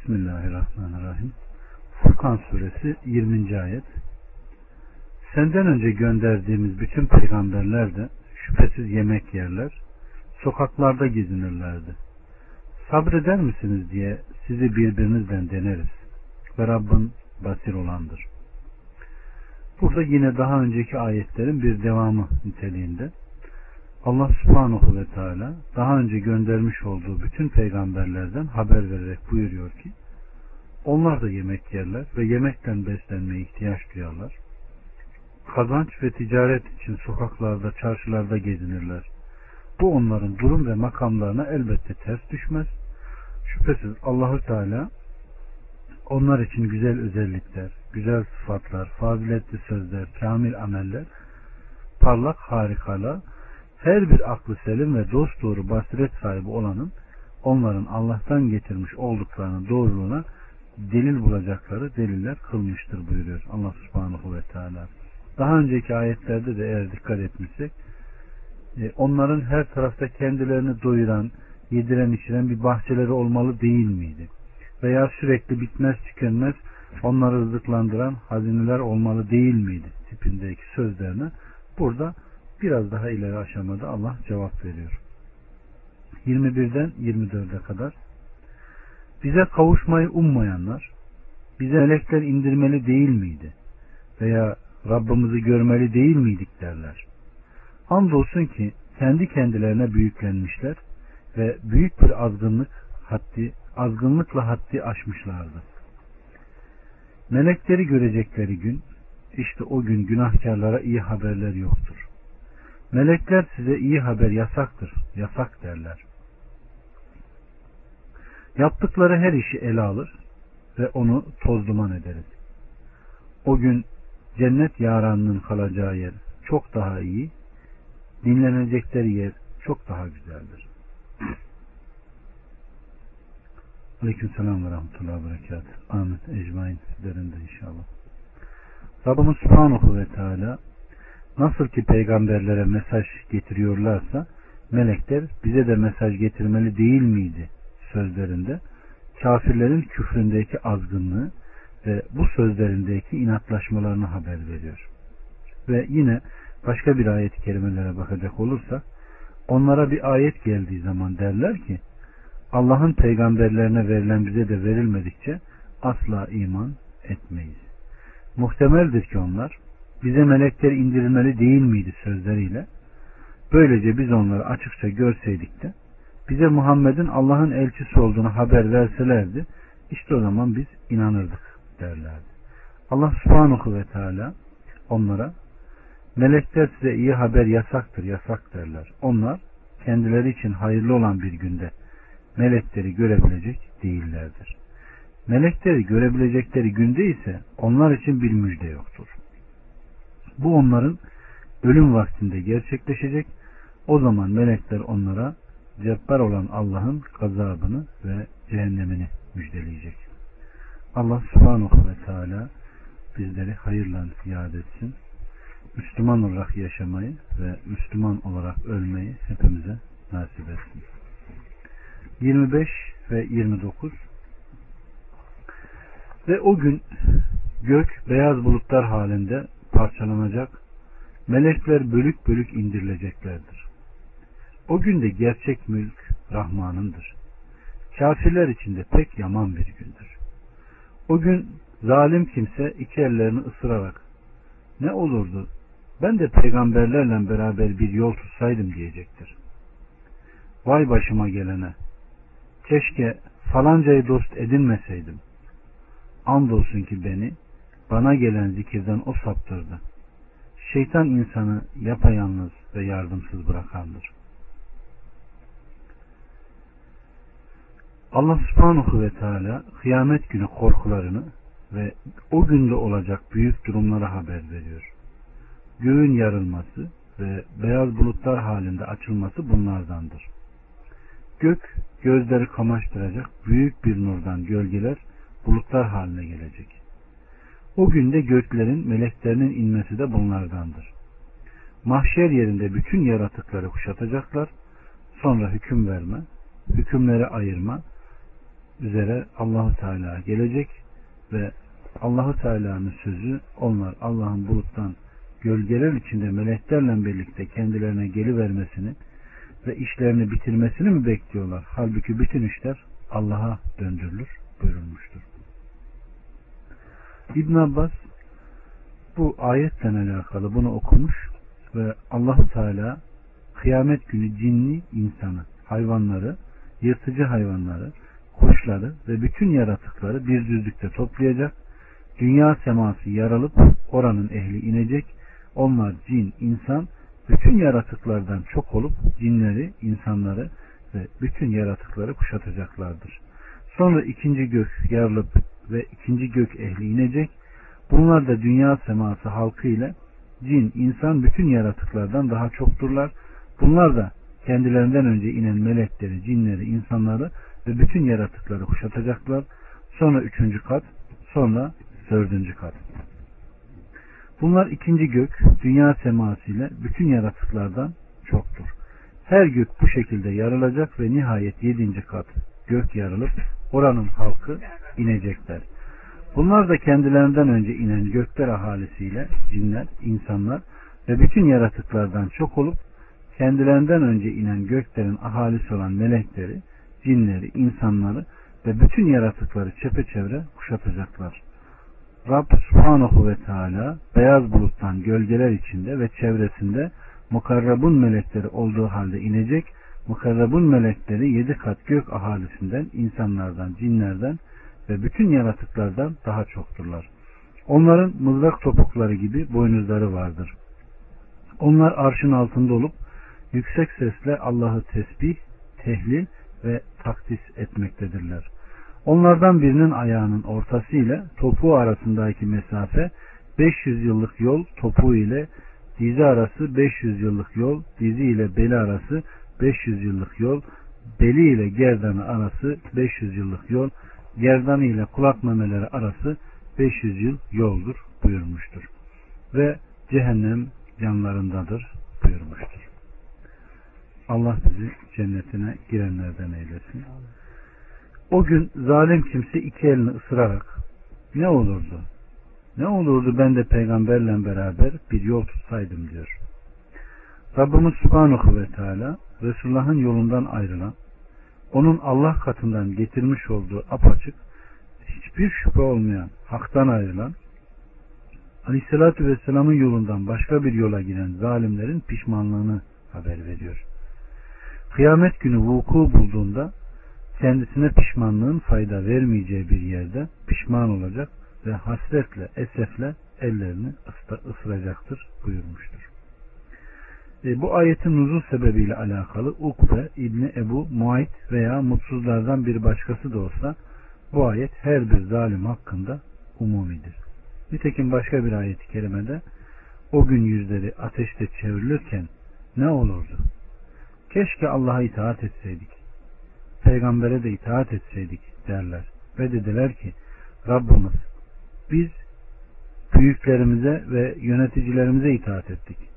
Bismillahirrahmanirrahim. Furkan suresi 20. ayet. Senden önce gönderdiğimiz bütün peygamberler de şüphesiz yemek yerler, sokaklarda gezinirlerdi. Sabreder misiniz diye sizi birbirinizden deneriz ve Rabbin basir olandır. Burada yine daha önceki ayetlerin bir devamı niteliğinde Allah subhanahu ve teala daha önce göndermiş olduğu bütün peygamberlerden haber vererek buyuruyor ki onlar da yemek yerler ve yemekten beslenmeye ihtiyaç duyarlar. Kazanç ve ticaret için sokaklarda, çarşılarda gezinirler. Bu onların durum ve makamlarına elbette ters düşmez. Şüphesiz Allahü Teala onlar için güzel özellikler, güzel sıfatlar, faziletli sözler, kamil ameller, parlak harikalar, her bir aklı selim ve dost doğru basiret sahibi olanın onların Allah'tan getirmiş olduklarının doğruluğuna delil bulacakları deliller kılmıştır buyuruyor Allah subhanahu ve teala. Daha önceki ayetlerde de eğer dikkat etmişsek e, onların her tarafta kendilerini doyuran, yediren içiren bir bahçeleri olmalı değil miydi? Veya sürekli bitmez tükenmez onları rızıklandıran hazineler olmalı değil miydi? tipindeki sözlerine burada biraz daha ileri aşamada Allah cevap veriyor. 21'den 24'e kadar bize kavuşmayı ummayanlar bize melekler indirmeli değil miydi? Veya Rabbimizi görmeli değil miydik derler. Andolsun ki kendi kendilerine büyüklenmişler ve büyük bir azgınlık haddi, azgınlıkla haddi aşmışlardı. Melekleri görecekleri gün, işte o gün günahkarlara iyi haberler yoktur. Melekler size iyi haber yasaktır, yasak derler. Yaptıkları her işi ele alır ve onu toz duman ederiz. O gün cennet yaranının kalacağı yer çok daha iyi, dinlenecekleri yer çok daha güzeldir. Aleyküm selam ve rahmetullahi ve berekat. Amin. Ecmain sizlerin inşallah. Rabbimiz Subhanahu ve Teala nasıl ki peygamberlere mesaj getiriyorlarsa melekler bize de mesaj getirmeli değil miydi sözlerinde kafirlerin küfründeki azgınlığı ve bu sözlerindeki inatlaşmalarını haber veriyor. Ve yine başka bir ayet-i kerimelere bakacak olursak onlara bir ayet geldiği zaman derler ki Allah'ın peygamberlerine verilen bize de verilmedikçe asla iman etmeyiz. Muhtemeldir ki onlar bize melekler indirilmeli değil miydi sözleriyle böylece biz onları açıkça görseydik de bize Muhammed'in Allah'ın elçisi olduğunu haber verselerdi işte o zaman biz inanırdık derlerdi. Allah subhanahu ve teala onlara melekler size iyi haber yasaktır yasak derler. Onlar kendileri için hayırlı olan bir günde melekleri görebilecek değillerdir. Melekleri görebilecekleri günde ise onlar için bir müjde yoktur. Bu onların ölüm vaktinde gerçekleşecek. O zaman melekler onlara cebbar olan Allah'ın gazabını ve cehennemini müjdeleyecek. Allah subhanahu ve teala bizleri hayırla yad etsin. Müslüman olarak yaşamayı ve Müslüman olarak ölmeyi hepimize nasip etsin. 25 ve 29 Ve o gün gök beyaz bulutlar halinde parçalanacak, melekler bölük bölük indirileceklerdir. O günde gerçek mülk Rahman'ındır. Kafirler için de pek yaman bir gündür. O gün zalim kimse iki ellerini ısırarak ne olurdu ben de peygamberlerle beraber bir yol tutsaydım diyecektir. Vay başıma gelene keşke falancayı dost edinmeseydim. Andolsun ki beni bana gelen zikirden o saptırdı. Şeytan insanı yapayalnız ve yardımsız bırakandır. Allah subhanahu ve teala kıyamet günü korkularını ve o günde olacak büyük durumlara haber veriyor. Göğün yarılması ve beyaz bulutlar halinde açılması bunlardandır. Gök gözleri kamaştıracak büyük bir nurdan gölgeler bulutlar haline gelecek. O günde göklerin meleklerinin inmesi de bunlardandır. Mahşer yerinde bütün yaratıkları kuşatacaklar. Sonra hüküm verme, hükümleri ayırma üzere Allahu Teala gelecek ve Allahu Teala'nın sözü onlar Allah'ın buluttan gölgeler içinde meleklerle birlikte kendilerine gelivermesini ve işlerini bitirmesini mi bekliyorlar? Halbuki bütün işler Allah'a döndürülür buyurulmuştur. İbn Abbas bu ayetle alakalı bunu okumuş ve Allahu Teala kıyamet günü cinli insanı, hayvanları, yırtıcı hayvanları, kuşları ve bütün yaratıkları bir düzlükte toplayacak. Dünya seması yaralıp oranın ehli inecek. Onlar cin, insan, bütün yaratıklardan çok olup cinleri, insanları ve bütün yaratıkları kuşatacaklardır. Sonra ikinci gök yarılıp ve ikinci gök ehli inecek. Bunlar da dünya seması halkı ile cin, insan bütün yaratıklardan daha çokturlar. Bunlar da kendilerinden önce inen melekleri, cinleri, insanları ve bütün yaratıkları kuşatacaklar. Sonra üçüncü kat, sonra dördüncü kat. Bunlar ikinci gök, dünya seması ile bütün yaratıklardan çoktur. Her gök bu şekilde yarılacak ve nihayet yedinci kat gök yarılıp oranın halkı inecekler. Bunlar da kendilerinden önce inen gökler ahalisiyle cinler, insanlar ve bütün yaratıklardan çok olup kendilerinden önce inen göklerin ahalisi olan melekleri, cinleri, insanları ve bütün yaratıkları çepeçevre kuşatacaklar. Rab Subhanahu ve Teala beyaz buluttan gölgeler içinde ve çevresinde mukarrabun melekleri olduğu halde inecek. Mukarrabun melekleri yedi kat gök ahalisinden, insanlardan, cinlerden ve bütün yaratıklardan daha çokturlar. Onların mızrak topukları gibi boynuzları vardır. Onlar arşın altında olup yüksek sesle Allah'ı tesbih, tehlil ve takdis etmektedirler. Onlardan birinin ayağının ortası ile topuğu arasındaki mesafe 500 yıllık yol topuğu ile dizi arası 500 yıllık yol, dizi ile beli arası 500 yıllık yol, beli ile gerdanı arası 500 yıllık yol, gerdanı ile kulak memeleri arası 500 yıl yoldur buyurmuştur. Ve cehennem yanlarındadır buyurmuştur. Allah bizi cennetine girenlerden eylesin. O gün zalim kimse iki elini ısırarak ne olurdu? Ne olurdu ben de peygamberle beraber bir yol tutsaydım diyor. Rabbimiz Subhanahu ve Teala Resulullah'ın yolundan ayrılan onun Allah katından getirmiş olduğu apaçık hiçbir şüphe olmayan haktan ayrılan Aleyhisselatü Vesselam'ın yolundan başka bir yola giren zalimlerin pişmanlığını haber veriyor. Kıyamet günü vuku bulduğunda kendisine pişmanlığın fayda vermeyeceği bir yerde pişman olacak ve hasretle, esefle ellerini ısıracaktır buyurmuştur. E, bu ayetin nuzul sebebiyle alakalı Ukbe, İbni Ebu Muayt veya mutsuzlardan bir başkası da olsa bu ayet her bir zalim hakkında umumidir. Nitekim başka bir ayet-i kerimede o gün yüzleri ateşte çevrilirken ne olurdu? Keşke Allah'a itaat etseydik. Peygambere de itaat etseydik derler. Ve dediler ki Rabbimiz biz büyüklerimize ve yöneticilerimize itaat ettik.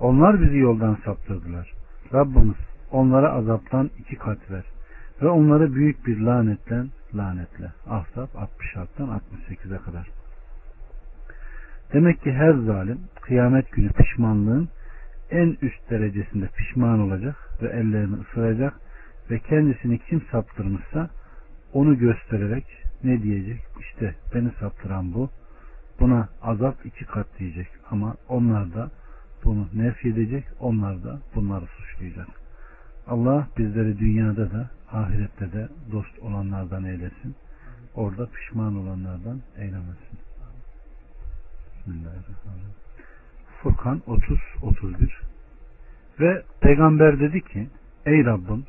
Onlar bizi yoldan saptırdılar. Rabbimiz onlara azaptan iki kat ver ve onları büyük bir lanetle lanetle. Ahzab 66'dan 68'e kadar. Demek ki her zalim kıyamet günü pişmanlığın en üst derecesinde pişman olacak ve ellerini ısıracak ve kendisini kim saptırmışsa onu göstererek ne diyecek? İşte beni saptıran bu. Buna azap iki kat diyecek. Ama onlar da bunu nef edecek. Onlar da bunları suçlayacak. Allah bizleri dünyada da ahirette de dost olanlardan eylesin. Orada pişman olanlardan eylemesin. Bismillahirrahmanirrahim. Furkan 30-31 Ve peygamber dedi ki Ey Rabbim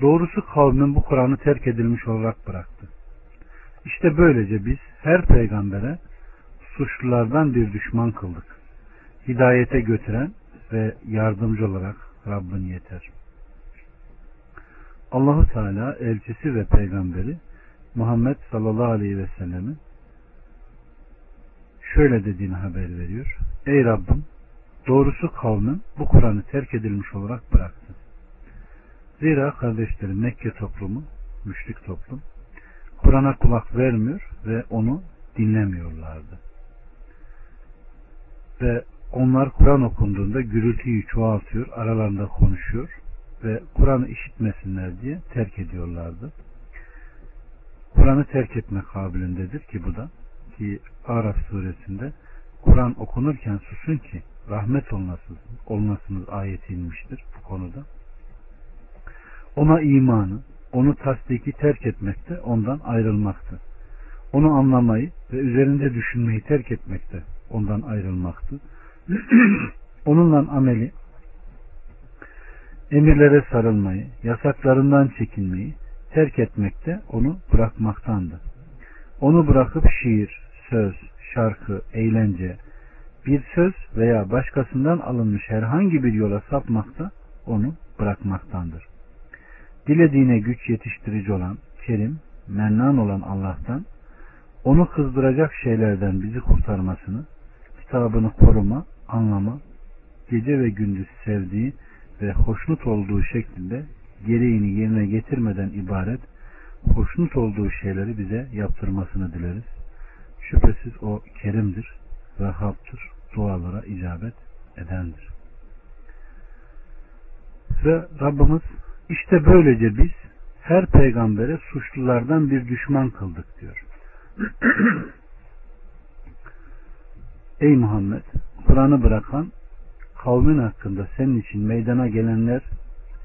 doğrusu kavmin bu Kur'an'ı terk edilmiş olarak bıraktı. İşte böylece biz her peygambere suçlulardan bir düşman kıldık. Hidayete götüren ve yardımcı olarak Rabbin yeter. Allahu Teala elçisi ve peygamberi Muhammed sallallahu aleyhi ve sellemi şöyle dediğini haber veriyor. Ey Rabbim doğrusu kavmin bu Kur'an'ı terk edilmiş olarak bıraktı. Zira kardeşlerim Mekke toplumu müşrik toplum. Kur'an'a kulak vermiyor ve onu dinlemiyorlardı. Ve onlar Kur'an okunduğunda gürültüyü çoğaltıyor, aralarında konuşuyor ve Kur'an'ı işitmesinler diye terk ediyorlardı. Kur'an'ı terk etme kabilindedir ki bu da ki Araf suresinde Kur'an okunurken susun ki rahmet olunasınız, olunasınız ayeti inmiştir bu konuda. Ona imanı, onu tasdiki terk etmekte ondan ayrılmaktı. Onu anlamayı ve üzerinde düşünmeyi terk etmekte ondan ayrılmaktı. Onunla ameli, emirlere sarılmayı, yasaklarından çekinmeyi terk etmekte onu bırakmaktandı. Onu bırakıp şiir, söz, şarkı, eğlence, bir söz veya başkasından alınmış herhangi bir yola sapmakta onu bırakmaktandır. Dilediğine güç yetiştirici olan, kerim, mennan olan Allah'tan, onu kızdıracak şeylerden bizi kurtarmasını, kitabını koruma, anlama, gece ve gündüz sevdiği ve hoşnut olduğu şeklinde gereğini yerine getirmeden ibaret, hoşnut olduğu şeyleri bize yaptırmasını dileriz. Şüphesiz o kerimdir, vehhabdır, dualara icabet edendir. Ve Rabbimiz işte böylece biz her peygambere suçlulardan bir düşman kıldık diyor. Ey Muhammed Kur'an'ı bırakan kavmin hakkında senin için meydana gelenler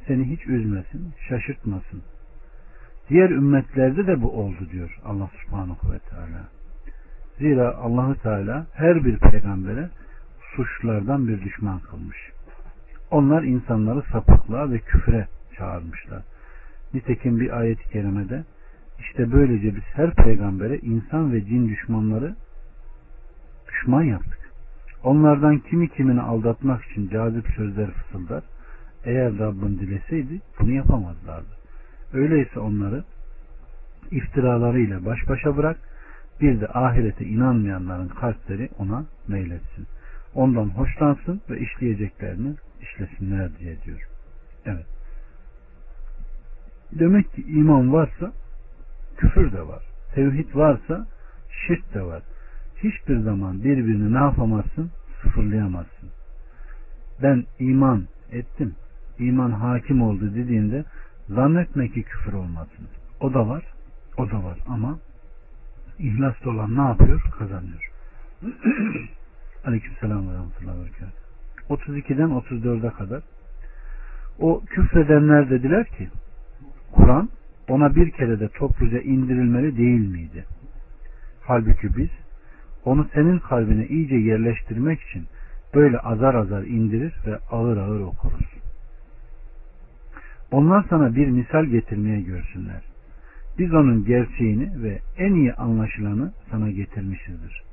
seni hiç üzmesin, şaşırtmasın. Diğer ümmetlerde de bu oldu diyor Allah subhanahu ve teala. Zira Allahu Teala her bir peygambere suçlulardan bir düşman kılmış. Onlar insanları sapıklığa ve küfre çağırmışlar. Nitekim bir ayet-i kerimede işte böylece biz her peygambere insan ve cin düşmanları düşman yaptık. Onlardan kimi kimini aldatmak için cazip sözler fısıldar. Eğer Rabbin dileseydi bunu yapamazlardı. Öyleyse onları iftiralarıyla baş başa bırak. Bir de ahirete inanmayanların kalpleri ona meyletsin. Ondan hoşlansın ve işleyeceklerini işlesinler diye diyor. Evet. Demek ki iman varsa küfür de var. Tevhid varsa şirk de var. Hiçbir zaman birbirini ne yapamazsın? Sıfırlayamazsın. Ben iman ettim. iman hakim oldu dediğinde zannetme ki küfür olmasın. O da var. O da var ama ihlaslı olan ne yapıyor? Kazanıyor. Ve rahmetullahi ve 32'den 34'e kadar o küfredenler dediler ki Kur'an ona bir kere de topluca indirilmeli değil miydi? Halbuki biz onu senin kalbine iyice yerleştirmek için böyle azar azar indirir ve ağır ağır okuruz. Onlar sana bir misal getirmeye görsünler. Biz onun gerçeğini ve en iyi anlaşılanı sana getirmişizdir.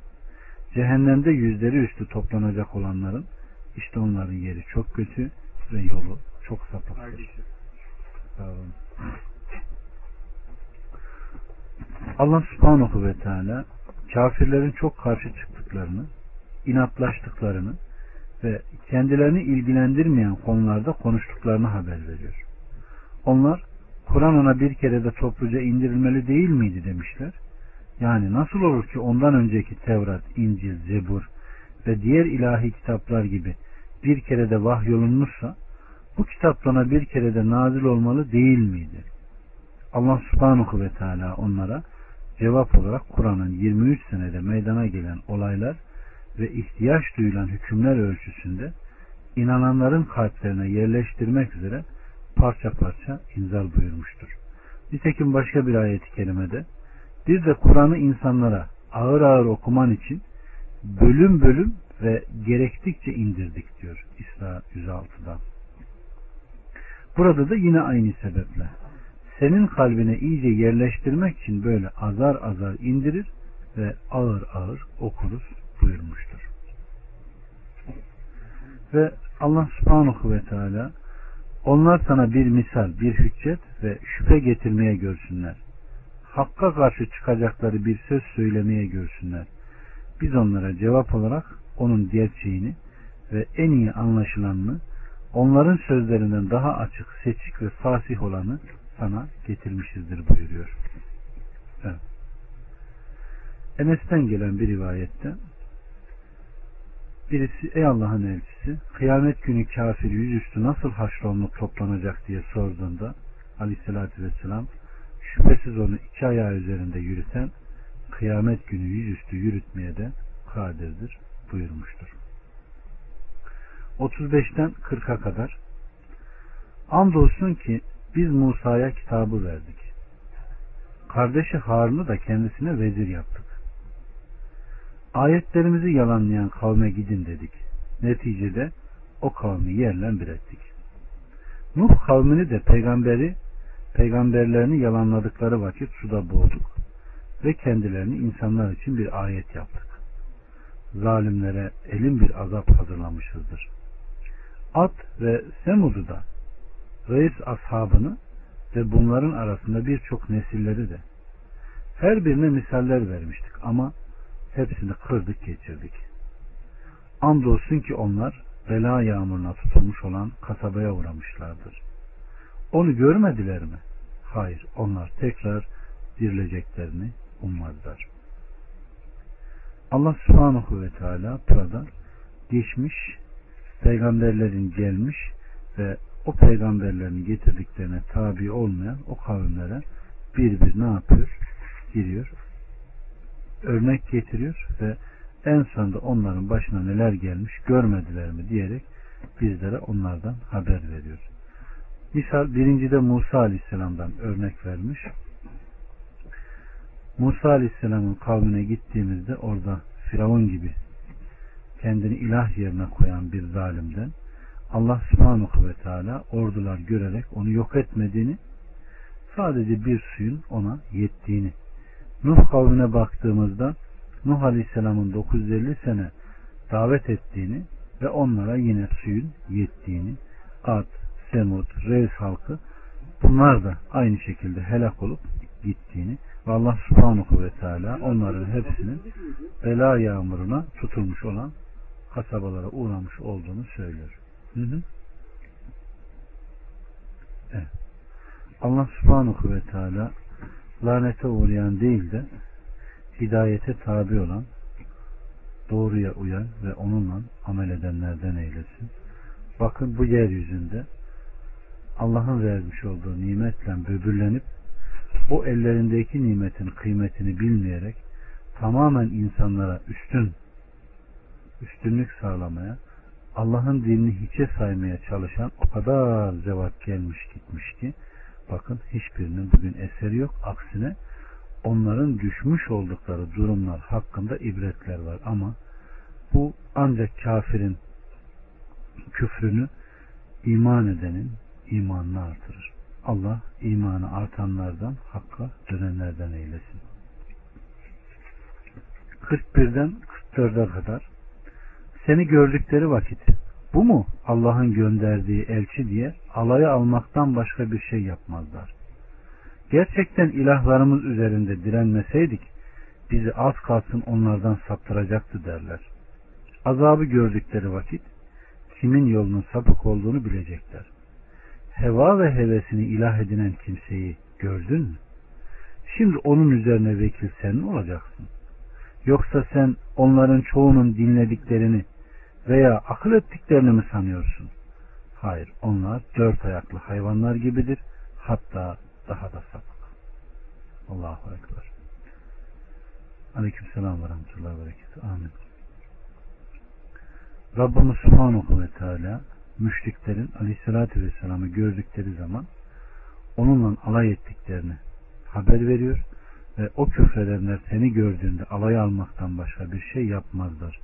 Cehennemde yüzleri üstü toplanacak olanların işte onların yeri çok kötü ve yolu çok sapıktır. Allah subhanahu ve teala kafirlerin çok karşı çıktıklarını, inatlaştıklarını ve kendilerini ilgilendirmeyen konularda konuştuklarını haber veriyor. Onlar Kur'an ona bir kere de topluca indirilmeli değil miydi demişler. Yani nasıl olur ki ondan önceki Tevrat, İncil, Zebur ve diğer ilahi kitaplar gibi bir kere de vahyolunmuşsa bu kitaplarına bir kere de nazil olmalı değil miydi? Allah subhanahu ve teala onlara cevap olarak Kur'an'ın 23 senede meydana gelen olaylar ve ihtiyaç duyulan hükümler ölçüsünde inananların kalplerine yerleştirmek üzere parça parça inzal buyurmuştur. Nitekim başka bir ayet-i kerimede bir de Kur'an'ı insanlara ağır ağır okuman için bölüm bölüm ve gerektikçe indirdik diyor İsra 106'da. Burada da yine aynı sebeple senin kalbine iyice yerleştirmek için böyle azar azar indirir ve ağır ağır okuruz buyurmuştur. Ve Allah subhanahu ve teala onlar sana bir misal, bir hüccet ve şüphe getirmeye görsünler. Hakka karşı çıkacakları bir söz söylemeye görsünler. Biz onlara cevap olarak onun gerçeğini ve en iyi anlaşılanını, onların sözlerinden daha açık, seçik ve fasih olanı sana getirmişizdir buyuruyor. Evet. Enes'ten gelen bir rivayette birisi ey Allah'ın elçisi kıyamet günü kafir yüzüstü nasıl haşrolunup toplanacak diye sorduğunda aleyhissalatü vesselam şüphesiz onu iki ayağı üzerinde yürüten kıyamet günü yüzüstü yürütmeye de kadirdir buyurmuştur. 35'ten 40'a kadar Andolsun ki biz Musa'ya kitabı verdik. Kardeşi Harun'u da kendisine vezir yaptık. Ayetlerimizi yalanlayan kavme gidin dedik. Neticede o kavmi yerle bir ettik. Nuh kavmini de peygamberi peygamberlerini yalanladıkları vakit suda boğduk ve kendilerini insanlar için bir ayet yaptık. Zalimlere elin bir azap hazırlamışızdır. At ve Semud'u da reis ashabını ve bunların arasında birçok nesilleri de her birine misaller vermiştik ama hepsini kırdık geçirdik. Andolsun ki onlar bela yağmuruna tutulmuş olan kasabaya uğramışlardır. Onu görmediler mi? Hayır, onlar tekrar dirileceklerini ummazlar. Allah subhanahu ve teala burada geçmiş peygamberlerin gelmiş ve o peygamberlerin getirdiklerine tabi olmayan o kavimlere bir bir ne yapıyor? Giriyor. Örnek getiriyor ve en sonunda onların başına neler gelmiş görmediler mi diyerek bizlere onlardan haber veriyor. Misal birincide Musa Aleyhisselam'dan örnek vermiş. Musa Aleyhisselam'ın kavmine gittiğimizde orada Firavun gibi kendini ilah yerine koyan bir zalimden Allah subhanahu ve teala ordular görerek onu yok etmediğini sadece bir suyun ona yettiğini Nuh kavmine baktığımızda Nuh Aleyhisselam'ın 950 sene davet ettiğini ve onlara yine suyun yettiğini Ad, Semud, Reis halkı bunlar da aynı şekilde helak olup gittiğini ve Allah subhanahu ve teala onların hepsinin bela yağmuruna tutulmuş olan kasabalara uğramış olduğunu söylüyor. Hı hı. Evet. Allah subhanahu ve teala lanete uğrayan değil de hidayete tabi olan doğruya uyan ve onunla amel edenlerden eylesin. Bakın bu yeryüzünde Allah'ın vermiş olduğu nimetle böbürlenip o ellerindeki nimetin kıymetini bilmeyerek tamamen insanlara üstün üstünlük sağlamaya Allah'ın dinini hiçe saymaya çalışan o kadar cevap gelmiş gitmiş ki bakın hiçbirinin bugün eseri yok. Aksine onların düşmüş oldukları durumlar hakkında ibretler var ama bu ancak kafirin küfrünü iman edenin imanını artırır. Allah imanı artanlardan hakka dönenlerden eylesin. 41'den 44'e kadar seni gördükleri vakit bu mu Allah'ın gönderdiği elçi diye alaya almaktan başka bir şey yapmazlar. Gerçekten ilahlarımız üzerinde direnmeseydik bizi az kalsın onlardan saptıracaktı derler. Azabı gördükleri vakit kimin yolunun sapık olduğunu bilecekler. Heva ve hevesini ilah edinen kimseyi gördün mü? Şimdi onun üzerine vekil sen mi olacaksın? Yoksa sen onların çoğunun dinlediklerini veya akıl ettiklerini mi sanıyorsun? Hayır, onlar dört ayaklı hayvanlar gibidir. Hatta daha da sapık. Allahu Ekber. Aleyküm selam ve rahmetullahi ve berekatuhu. Amin. Rabbimiz Subhanahu ve Teala müşriklerin aleyhissalatü vesselam'ı gördükleri zaman onunla alay ettiklerini haber veriyor ve o küfredenler seni gördüğünde alay almaktan başka bir şey yapmazlar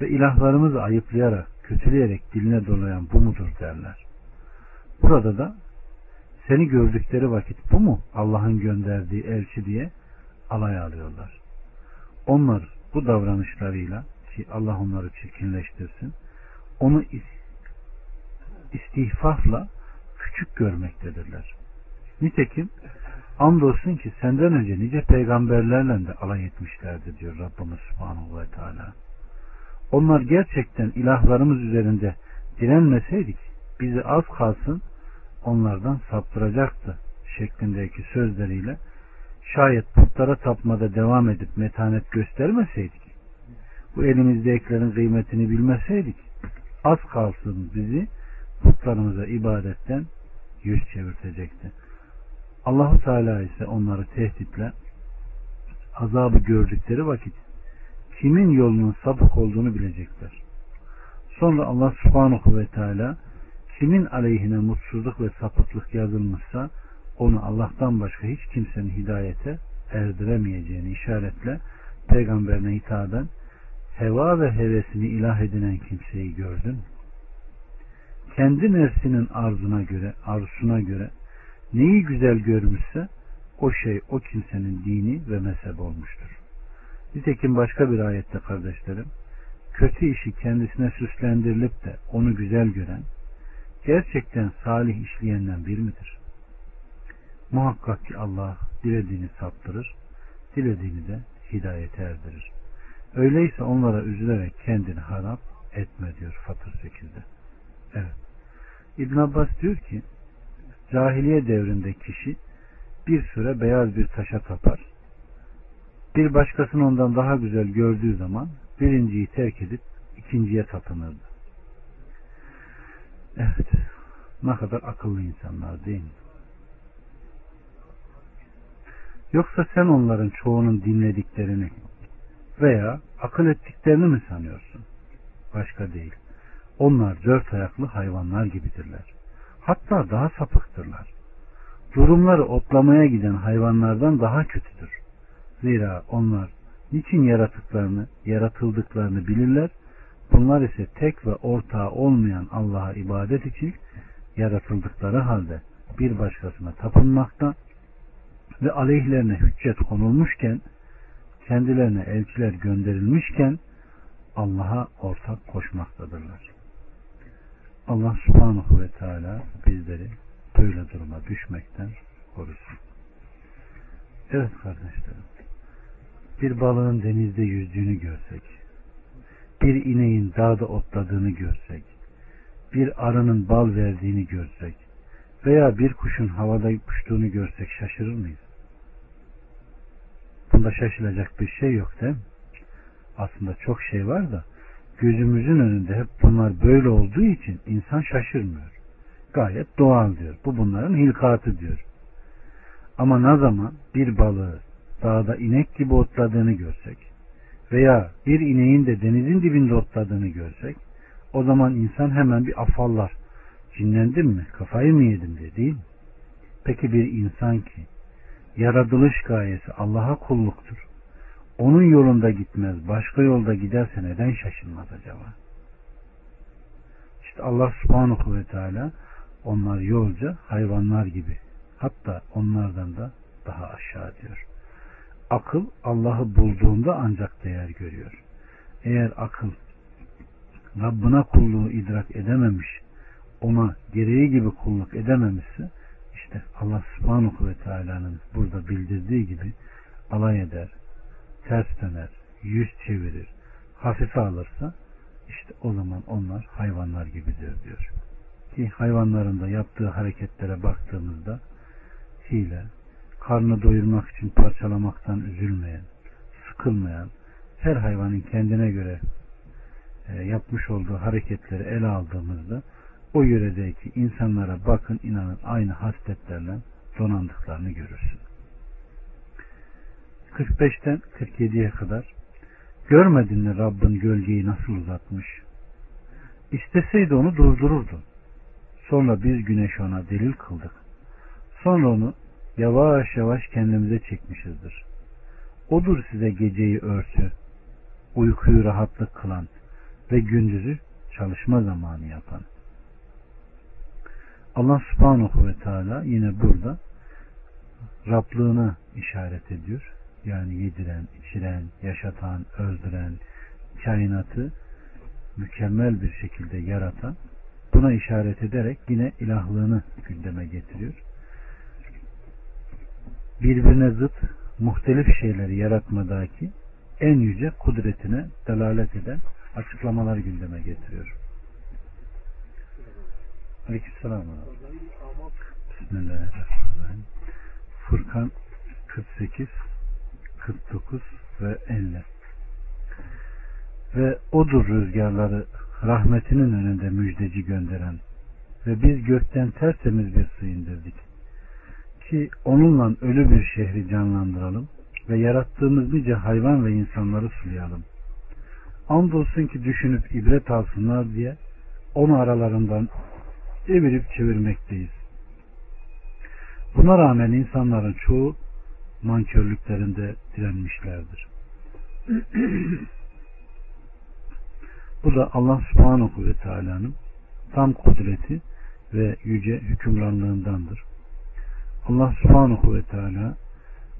ve ilahlarımızı ayıplayarak, kötüleyerek diline dolayan bu mudur derler. Burada da seni gördükleri vakit bu mu Allah'ın gönderdiği elçi diye alay alıyorlar. Onlar bu davranışlarıyla ki Allah onları çirkinleştirsin onu istihfafla küçük görmektedirler. Nitekim andolsun ki senden önce nice peygamberlerle de alay etmişlerdi diyor Rabbimiz Subhanahu ve Teala. Onlar gerçekten ilahlarımız üzerinde direnmeseydik bizi az kalsın onlardan saptıracaktı şeklindeki sözleriyle şayet putlara tapmada devam edip metanet göstermeseydik bu elimizdekilerin kıymetini bilmeseydik az kalsın bizi putlarımıza ibadetten yüz çevirtecekti. Allahu Teala ise onları tehditle azabı gördükleri vakit kimin yolunun sapık olduğunu bilecekler. Sonra Allah subhanahu ve teala kimin aleyhine mutsuzluk ve sapıklık yazılmışsa onu Allah'tan başka hiç kimsenin hidayete erdiremeyeceğini işaretle peygamberine hitaben heva ve hevesini ilah edinen kimseyi gördün. Kendi nefsinin arzuna göre, arzusuna göre neyi güzel görmüşse o şey o kimsenin dini ve mezhep olmuştur. Nitekim başka bir ayette kardeşlerim, kötü işi kendisine süslendirilip de onu güzel gören, gerçekten salih işleyenden bir midir? Muhakkak ki Allah dilediğini saptırır, dilediğini de hidayete erdirir. Öyleyse onlara üzülerek kendini harap etme diyor Fatır 8'de. Evet. İbn Abbas diyor ki cahiliye devrinde kişi bir süre beyaz bir taşa tapar. Bir başkasını ondan daha güzel gördüğü zaman birinciyi terk edip ikinciye tapınırdı. Evet. Ne kadar akıllı insanlar değil mi? Yoksa sen onların çoğunun dinlediklerini veya akıl ettiklerini mi sanıyorsun? Başka değil. Onlar dört ayaklı hayvanlar gibidirler. Hatta daha sapıktırlar. Durumları otlamaya giden hayvanlardan daha kötüdür. Zira onlar niçin yaratıklarını, yaratıldıklarını bilirler. Bunlar ise tek ve ortağı olmayan Allah'a ibadet için yaratıldıkları halde bir başkasına tapınmakta ve aleyhlerine hüccet konulmuşken kendilerine elçiler gönderilmişken Allah'a ortak koşmaktadırlar. Allah subhanahu ve teala bizleri böyle duruma düşmekten korusun. Evet kardeşlerim. Bir balığın denizde yüzdüğünü görsek, bir ineğin dağda otladığını görsek, bir arının bal verdiğini görsek veya bir kuşun havada uçtuğunu görsek şaşırır mıyız? Bunda şaşılacak bir şey yok değil mi? Aslında çok şey var da gözümüzün önünde hep bunlar böyle olduğu için insan şaşırmıyor. Gayet doğal diyor. Bu bunların hilkatı diyor. Ama ne zaman bir balığı dağda inek gibi otladığını görsek veya bir ineğin de denizin dibinde otladığını görsek o zaman insan hemen bir afallar. Cinlendim mi? Kafayı mı yedim diye değil mi? Peki bir insan ki yaratılış gayesi Allah'a kulluktur. Onun yolunda gitmez, başka yolda giderse neden şaşılmaz acaba? İşte Allah subhanahu ve teala onlar yolca hayvanlar gibi. Hatta onlardan da daha aşağı diyor. Akıl Allah'ı bulduğunda ancak değer görüyor. Eğer akıl Rabbına kulluğu idrak edememiş, ona gereği gibi kulluk edememişse işte Allah subhanahu ve teala'nın burada bildirdiği gibi alay eder, ters döner, yüz çevirir, hafife alırsa işte o zaman onlar hayvanlar gibidir diyor. Ki hayvanların da yaptığı hareketlere baktığımızda hile, karnı doyurmak için parçalamaktan üzülmeyen, sıkılmayan, her hayvanın kendine göre e, yapmış olduğu hareketleri ele aldığımızda o yöredeki insanlara bakın inanın aynı hasletlerle donandıklarını görürsün. 45'ten 47'ye kadar görmedin mi Rabbin gölgeyi nasıl uzatmış? İsteseydi onu durdururdu. Sonra biz güneş ona delil kıldık. Sonra onu yavaş yavaş kendimize çekmişizdir. Odur size geceyi örtü, uykuyu rahatlık kılan ve gündüzü çalışma zamanı yapan. Allah subhanahu ve teala yine burada Rablığına işaret ediyor. Yani yediren, içiren, yaşatan, öldüren, kainatı mükemmel bir şekilde yaratan buna işaret ederek yine ilahlığını gündeme getiriyor. Birbirine zıt muhtelif şeyleri yaratmadaki en yüce kudretine delalet eden açıklamalar gündeme getiriyor. Aleykümselam. Bismillahirrahmanirrahim. Furkan 48 49 ve 50 Ve odur rüzgarları rahmetinin önünde müjdeci gönderen ve biz gökten tertemiz bir su indirdik. Ki onunla ölü bir şehri canlandıralım ve yarattığımız nice hayvan ve insanları sulayalım. Andolsun ki düşünüp ibret alsınlar diye onu aralarından evirip çevirmekteyiz. Buna rağmen insanların çoğu mankörlüklerinde direnmişlerdir. Bu da Allah subhanahu ve teala'nın tam kudreti ve yüce hükümranlığındandır. Allah subhanahu ve teala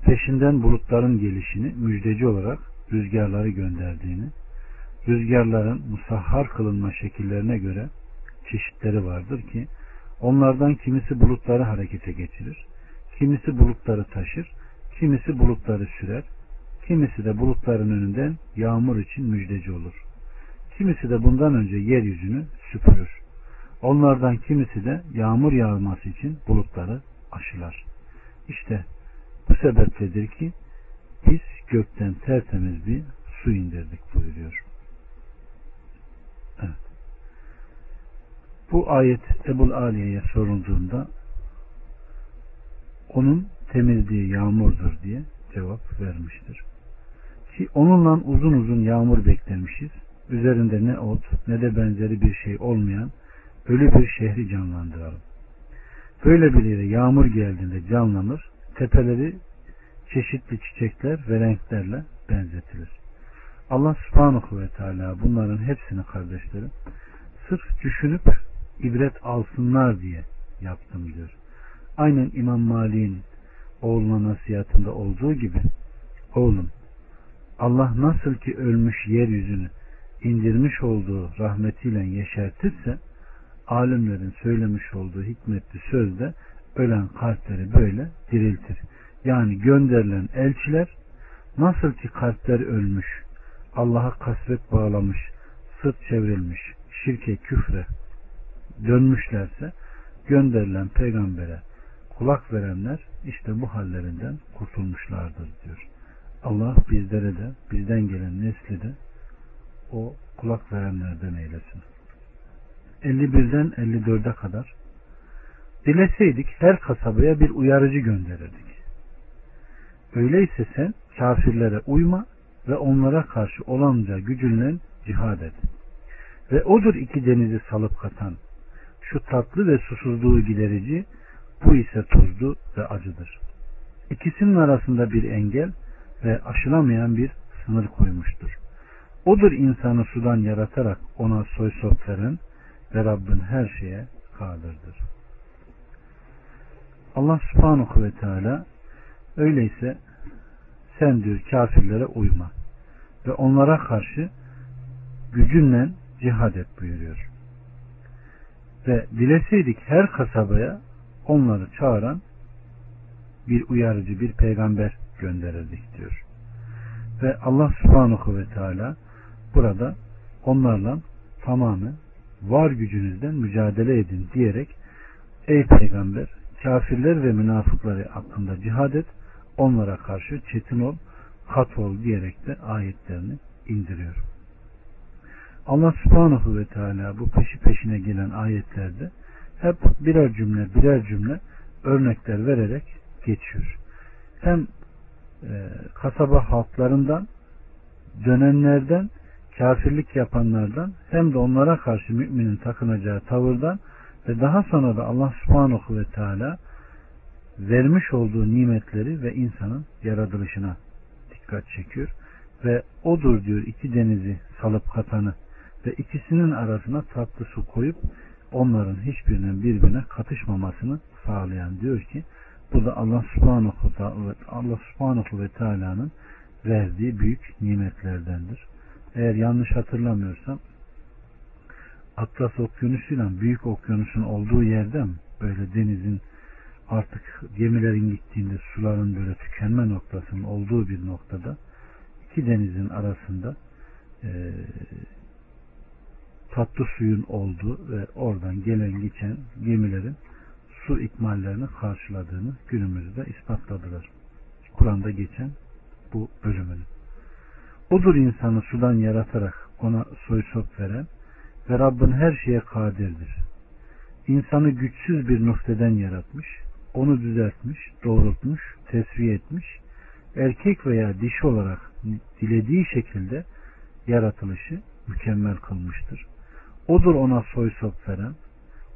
peşinden bulutların gelişini müjdeci olarak rüzgarları gönderdiğini, rüzgarların musahhar kılınma şekillerine göre çeşitleri vardır ki onlardan kimisi bulutları harekete geçirir, kimisi bulutları taşır, kimisi bulutları sürer, kimisi de bulutların önünden yağmur için müjdeci olur. Kimisi de bundan önce yeryüzünü süpürür. Onlardan kimisi de yağmur yağması için bulutları aşılar. İşte bu sebepledir ki biz gökten tertemiz bir su indirdik buyuruyor. Bu ayet Ebul Aliye'ye sorulduğunda onun temizliği yağmurdur diye cevap vermiştir. Ki onunla uzun uzun yağmur beklemişiz. Üzerinde ne ot ne de benzeri bir şey olmayan ölü bir şehri canlandıralım. Böyle bir yere yağmur geldiğinde canlanır, tepeleri çeşitli çiçekler ve renklerle benzetilir. Allah subhanahu ve teala bunların hepsini kardeşlerim sırf düşünüp ibret alsınlar diye yaptım diyor. Aynen İmam Malik'in oğluna nasihatında olduğu gibi oğlum Allah nasıl ki ölmüş yeryüzünü indirmiş olduğu rahmetiyle yeşertirse alimlerin söylemiş olduğu hikmetli sözde ölen kalpleri böyle diriltir. Yani gönderilen elçiler nasıl ki kalpler ölmüş, Allah'a kasvet bağlamış, sırt çevrilmiş, şirke, küfre dönmüşlerse gönderilen peygambere kulak verenler işte bu hallerinden kurtulmuşlardır diyor. Allah bizlere de bizden gelen nesli de o kulak verenlerden eylesin. 51'den 54'e kadar dileseydik her kasabaya bir uyarıcı gönderirdik. Öyleyse sen kafirlere uyma ve onlara karşı olanca gücünle cihad et. Ve odur iki denizi salıp katan, şu tatlı ve susuzluğu giderici, bu ise tuzlu ve acıdır. İkisinin arasında bir engel ve aşılamayan bir sınır koymuştur. Odur insanı sudan yaratarak ona soy sop veren ve Rabbin her şeye kadirdir. Allah subhanahu ve teala öyleyse sen diyor kafirlere uyma ve onlara karşı gücünle cihad et buyuruyor. Ve dileseydik her kasabaya onları çağıran bir uyarıcı, bir peygamber gönderirdik diyor. Ve Allah subhanahu ve teala burada onlarla tamamen var gücünüzden mücadele edin diyerek ey peygamber kafirler ve münafıkları hakkında cihad et onlara karşı çetin ol kat ol diyerek de ayetlerini indiriyor. Allah subhanahu ve teala bu peşi peşine gelen ayetlerde hep birer cümle birer cümle örnekler vererek geçiyor. Hem e, kasaba halklarından dönenlerden kafirlik yapanlardan hem de onlara karşı müminin takınacağı tavırdan ve daha sonra da Allah subhanahu ve teala vermiş olduğu nimetleri ve insanın yaratılışına dikkat çekiyor ve odur diyor iki denizi salıp katanı ve ikisinin arasına tatlı su koyup onların hiçbirinin birbirine katışmamasını sağlayan diyor ki bu da Allah subhanahu Allah subhanahu ve teala'nın verdiği büyük nimetlerdendir. Eğer yanlış hatırlamıyorsam Atlas Okyanusu'yla Büyük Okyanus'un olduğu yerde mi? Böyle denizin artık gemilerin gittiğinde suların böyle tükenme noktasının olduğu bir noktada iki denizin arasında e, tatlı suyun olduğu ve oradan gelen geçen gemilerin su ikmallerini karşıladığını günümüzde ispatladılar. Kur'an'da geçen bu bölümünü. Odur insanı sudan yaratarak ona soy veren ve Rabbin her şeye kadirdir. İnsanı güçsüz bir noktadan yaratmış, onu düzeltmiş, doğrultmuş, tesviye etmiş, erkek veya dişi olarak dilediği şekilde yaratılışı mükemmel kılmıştır. Odur ona soy veren,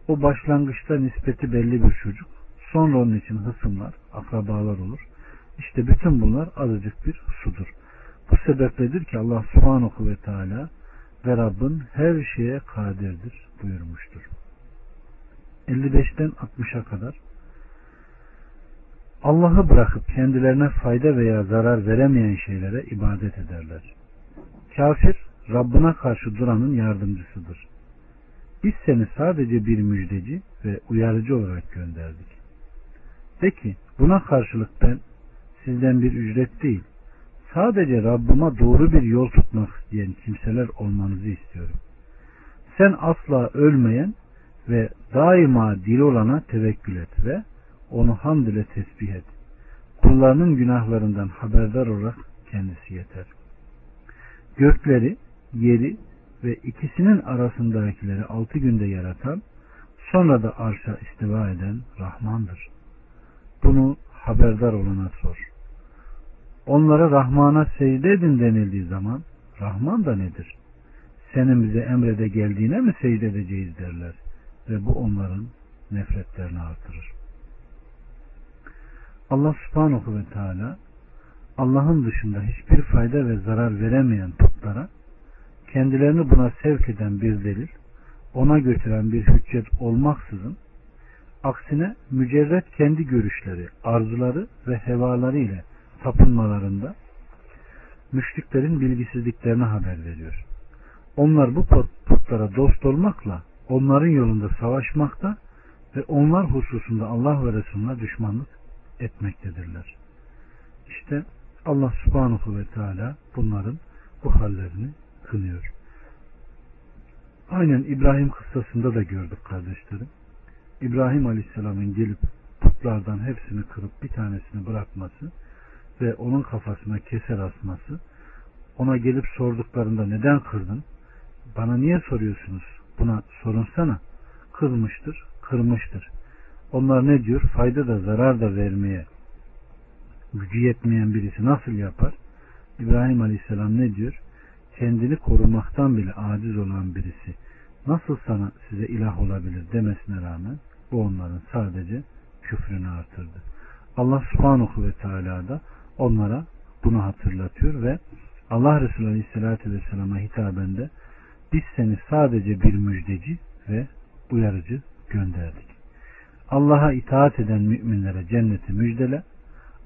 o başlangıçta nispeti belli bir çocuk, sonra onun için hısımlar, akrabalar olur. İşte bütün bunlar azıcık bir sudur. Bu sebepledir ki Allah subhanahu ve teala ve Rabbin her şeye kadirdir buyurmuştur. 55'ten 60'a kadar Allah'ı bırakıp kendilerine fayda veya zarar veremeyen şeylere ibadet ederler. Kafir Rabbine karşı duranın yardımcısıdır. Biz seni sadece bir müjdeci ve uyarıcı olarak gönderdik. De ki buna karşılık ben sizden bir ücret değil, sadece Rabbime doğru bir yol tutmak isteyen kimseler olmanızı istiyorum. Sen asla ölmeyen ve daima diri olana tevekkül et ve onu hamd ile tesbih et. Kullarının günahlarından haberdar olarak kendisi yeter. Gökleri, yeri ve ikisinin arasındakileri altı günde yaratan, sonra da arşa istiva eden Rahmandır. Bunu haberdar olana sor. Onlara Rahman'a secde edin denildiği zaman Rahman da nedir? Senin bize emrede geldiğine mi secde edeceğiz derler ve bu onların nefretlerini artırır. Allah subhanahu ve teala Allah'ın dışında hiçbir fayda ve zarar veremeyen putlara kendilerini buna sevk eden bir delil, ona götüren bir hüccet olmaksızın aksine mücerret kendi görüşleri, arzuları ve hevaları ile tapınmalarında müşriklerin bilgisizliklerine haber veriyor. Onlar bu putlara dost olmakla onların yolunda savaşmakta ve onlar hususunda Allah ve Resulüne düşmanlık etmektedirler. İşte Allah subhanahu ve teala bunların bu hallerini kınıyor. Aynen İbrahim kıssasında da gördük kardeşlerim. İbrahim Aleyhisselam'ın gelip putlardan hepsini kırıp bir tanesini bırakması ve onun kafasına keser asması ona gelip sorduklarında neden kırdın? Bana niye soruyorsunuz? Buna sorunsana. Kızmıştır, kırmıştır. Onlar ne diyor? Fayda da zarar da vermeye gücü yetmeyen birisi nasıl yapar? İbrahim Aleyhisselam ne diyor? Kendini korumaktan bile aciz olan birisi nasıl sana size ilah olabilir demesine rağmen bu onların sadece küfrünü artırdı. Allah subhanahu ve teala da onlara bunu hatırlatıyor ve Allah Resulü Aleyhisselatü Vesselam'a hitaben de biz seni sadece bir müjdeci ve uyarıcı gönderdik. Allah'a itaat eden müminlere cenneti müjdele,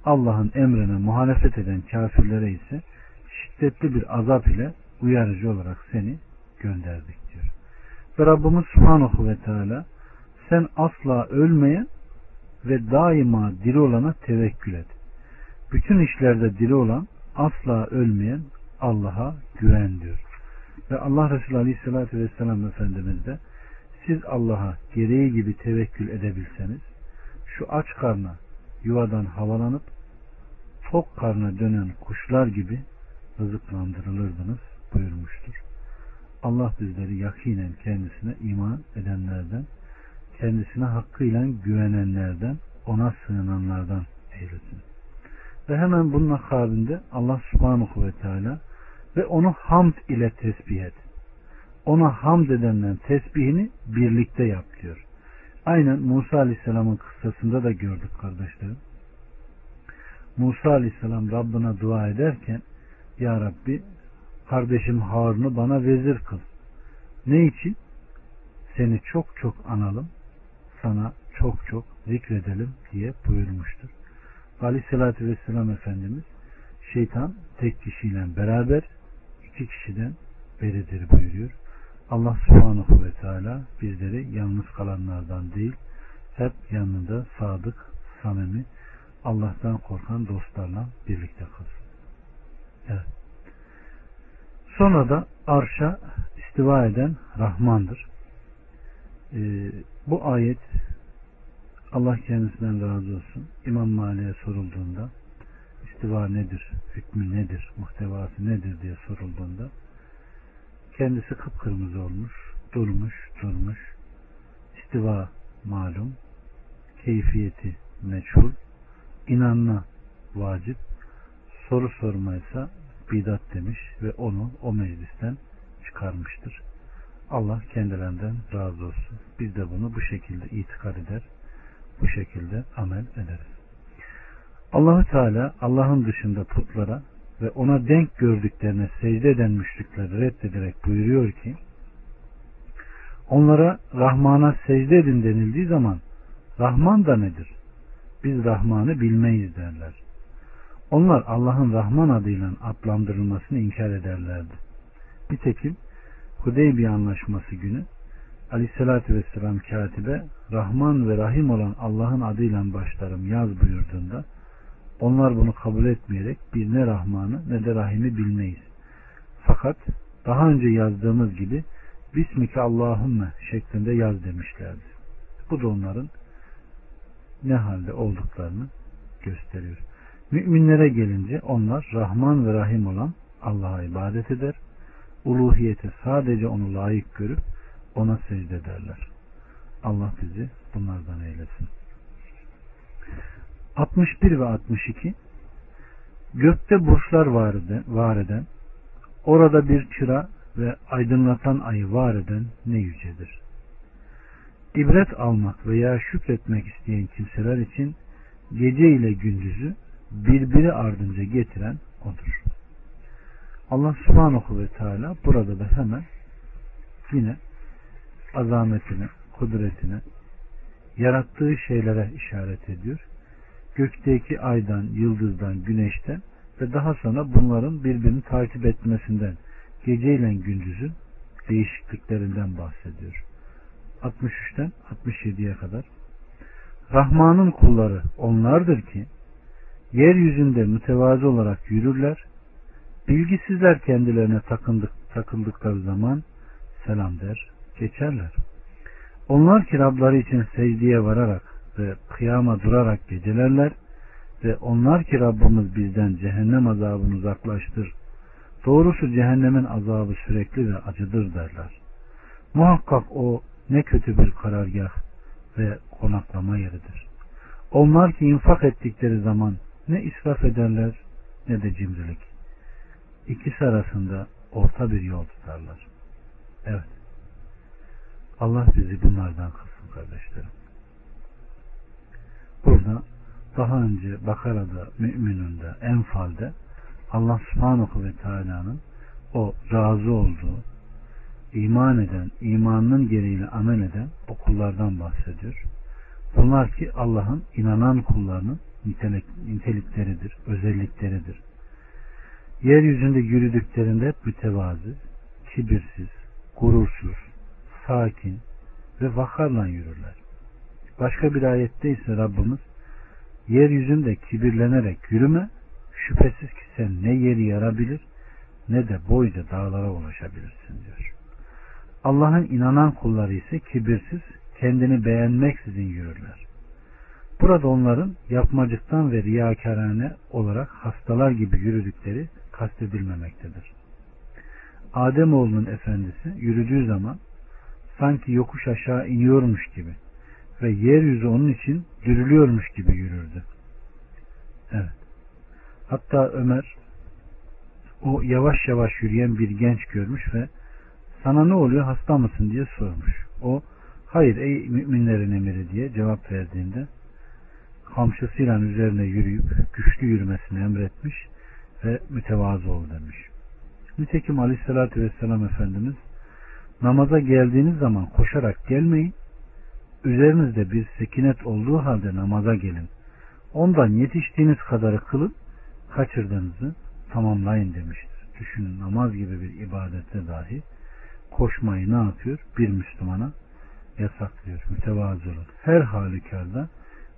Allah'ın emrine muhalefet eden kafirlere ise şiddetli bir azap ile uyarıcı olarak seni gönderdik diyor. Ve Rabbimiz Subhanahu ve Teala sen asla ölmeyen ve daima diri olana tevekkül et. Bütün işlerde diri olan asla ölmeyen Allah'a güven diyor. Ve Allah Resulü Aleyhisselatü Vesselam Efendimiz de siz Allah'a gereği gibi tevekkül edebilseniz şu aç karna yuvadan havalanıp tok karna dönen kuşlar gibi rızıklandırılırdınız buyurmuştur. Allah bizleri yakinen kendisine iman edenlerden, kendisine hakkıyla güvenenlerden, ona sığınanlardan eylesin. Ve hemen bunun akabinde Allah subhanahu ve teala ve onu hamd ile tesbih et. Ona hamd edenlerin tesbihini birlikte yap diyor. Aynen Musa Aleyhisselam'ın kıssasında da gördük kardeşlerim. Musa Aleyhisselam Rabbına dua ederken Ya Rabbi kardeşim Harun'u bana vezir kıl. Ne için? Seni çok çok analım, sana çok çok zikredelim diye buyurmuştur. Aleyhissalatü Vesselam Efendimiz şeytan tek kişiyle beraber iki kişiden beridir buyuruyor. Allah subhanahu ve teala bizleri yalnız kalanlardan değil hep yanında sadık, samimi, Allah'tan korkan dostlarla birlikte kılsın. Evet. Sonra da arşa istiva eden Rahmandır. Ee, bu ayet Allah kendisinden razı olsun. İmam Mali'ye sorulduğunda istiva nedir, hükmü nedir, muhtevası nedir diye sorulduğunda kendisi kıpkırmızı olmuş, durmuş, durmuş. İstiva malum, keyfiyeti meçhul, inanma vacip, soru sormaysa bidat demiş ve onu o meclisten çıkarmıştır. Allah kendilerinden razı olsun. Biz de bunu bu şekilde itikad eder, bu şekilde amel ederiz. Allahu Teala Allah'ın dışında putlara ve ona denk gördüklerine secde eden müşrikleri reddederek buyuruyor ki onlara Rahman'a secde edin denildiği zaman Rahman da nedir? Biz Rahman'ı bilmeyiz derler. Onlar Allah'ın Rahman adıyla adlandırılmasını inkar ederlerdi. Nitekim Hudeybiye anlaşması günü Aleyhisselatü Vesselam katibe Rahman ve Rahim olan Allah'ın adıyla başlarım yaz buyurduğunda onlar bunu kabul etmeyerek biz ne Rahman'ı ne de Rahim'i bilmeyiz. Fakat daha önce yazdığımız gibi Bismike Allahümme şeklinde yaz demişlerdi. Bu da onların ne halde olduklarını gösteriyor. Müminlere gelince onlar Rahman ve Rahim olan Allah'a ibadet eder. Uluhiyeti sadece onu layık görüp ona secde ederler. Allah bizi bunlardan eylesin. 61 ve 62 Gökte burçlar var eden, var eden orada bir çıra ve aydınlatan ayı var eden ne yücedir. İbret almak veya şükretmek isteyen kimseler için gece ile gündüzü birbiri ardınca getiren odur. Allah subhanahu ve teala burada da hemen yine azametine, kudretine, yarattığı şeylere işaret ediyor. Gökteki aydan, yıldızdan, güneşten ve daha sonra bunların birbirini takip etmesinden, gece ile gündüzün değişikliklerinden bahsediyor. 63'ten 67'ye kadar. Rahman'ın kulları onlardır ki yeryüzünde mütevazı olarak yürürler. Bilgisizler kendilerine takındık, takıldıkları zaman selam der, geçerler. Onlar ki Rabları için secdeye vararak ve kıyama durarak gecelerler ve onlar ki Rabbimiz bizden cehennem azabını uzaklaştır. Doğrusu cehennemin azabı sürekli ve acıdır derler. Muhakkak o ne kötü bir karargah ve konaklama yeridir. Onlar ki infak ettikleri zaman ne israf ederler ne de cimrilik. İkisi arasında orta bir yol tutarlar. Evet. Allah bizi bunlardan kılsın kardeşlerim. Burada daha önce Bakara'da, Mümin'inde, Enfal'de Allah subhanahu ve teala'nın o razı olduğu, iman eden, imanının gereğiyle amel eden o kullardan bahsediyor. Bunlar ki Allah'ın inanan kullarının nitelik, nitelikleridir, özellikleridir. Yeryüzünde yürüdüklerinde hep mütevazı, kibirsiz, gurursuz, sakin ve vakarla yürürler. Başka bir ayette ise Rabbimiz yeryüzünde kibirlenerek yürüme şüphesiz ki sen ne yeri yarabilir ne de boyca dağlara ulaşabilirsin diyor. Allah'ın inanan kulları ise kibirsiz kendini beğenmeksizin yürürler. Burada onların yapmacıktan ve riyakarane olarak hastalar gibi yürüdükleri kastedilmemektedir. Ademoğlunun efendisi yürüdüğü zaman sanki yokuş aşağı iniyormuş gibi ve yeryüzü onun için dürülüyormuş gibi yürürdü. Evet. Hatta Ömer o yavaş yavaş yürüyen bir genç görmüş ve sana ne oluyor hasta mısın diye sormuş. O hayır ey müminlerin emiri diye cevap verdiğinde kamçısıyla üzerine yürüyüp güçlü yürümesini emretmiş ve mütevazı ol demiş. Nitekim aleyhissalatü vesselam Efendimiz namaza geldiğiniz zaman koşarak gelmeyin üzerinizde bir sekinet olduğu halde namaza gelin. Ondan yetiştiğiniz kadarı kılın, kaçırdığınızı tamamlayın demiştir. Düşünün namaz gibi bir ibadette dahi koşmayı ne yapıyor? Bir Müslümana yasaklıyor. Mütevazı olun. Her halükarda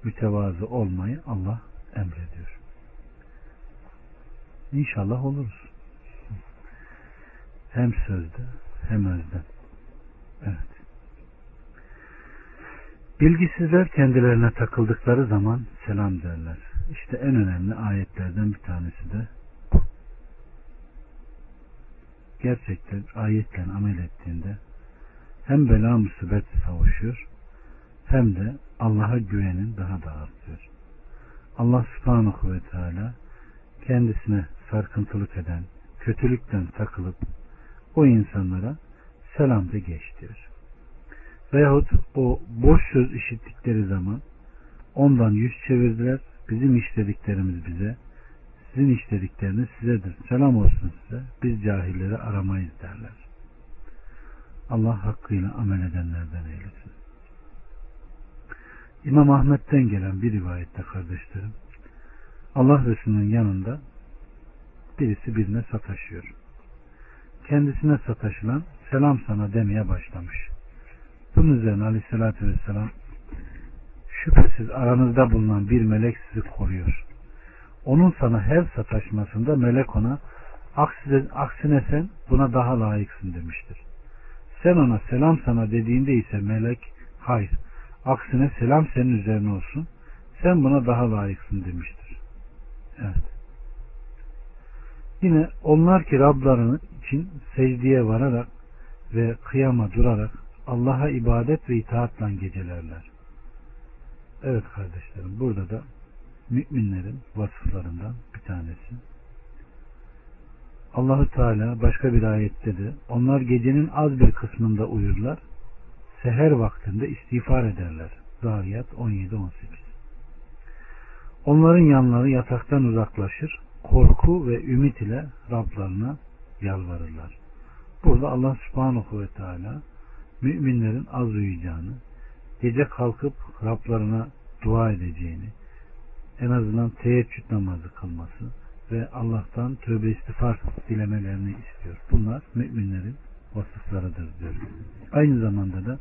mütevazı olmayı Allah emrediyor. İnşallah oluruz. Hem sözde hem özde. Evet. Bilgisizler kendilerine takıldıkları zaman selam derler. İşte en önemli ayetlerden bir tanesi de. Gerçekten ayetle amel ettiğinde hem bela musibet kavuşuyor hem de Allah'a güvenin daha da artıyor. Allah subhanahu ve teala kendisine sarkıntılık eden, kötülükten takılıp o insanlara selam de geç diyor. Veyahut o boş söz işittikleri zaman ondan yüz çevirdiler. Bizim işlediklerimiz bize, sizin işledikleriniz sizedir. Selam olsun size. Biz cahilleri aramayız derler. Allah hakkıyla amel edenlerden eylesin. İmam Ahmet'ten gelen bir rivayette kardeşlerim Allah Resulü'nün yanında birisi birine sataşıyor. Kendisine sataşılan selam sana demeye başlamış. Bunun üzerine aleyhissalatü vesselam şüphesiz aranızda bulunan bir melek sizi koruyor. Onun sana her sataşmasında melek ona aksine, aksine sen buna daha layıksın demiştir. Sen ona selam sana dediğinde ise melek hayır aksine selam senin üzerine olsun sen buna daha layıksın demiştir. Evet. Yine onlar ki Rablarını için secdeye vararak ve kıyama durarak Allah'a ibadet ve itaatla gecelerler. Evet kardeşlerim burada da müminlerin vasıflarından bir tanesi. Allahü Teala başka bir ayette de onlar gecenin az bir kısmında uyurlar, seher vaktinde istiğfar ederler. Zariyat 17-18 Onların yanları yataktan uzaklaşır, korku ve ümit ile Rablarına yalvarırlar. Burada Allah subhanahu ve teala müminlerin az uyuyacağını, gece kalkıp Rablarına dua edeceğini, en azından teheccüd namazı kılması ve Allah'tan tövbe istiğfar dilemelerini istiyor. Bunlar müminlerin vasıflarıdır diyor. Aynı zamanda da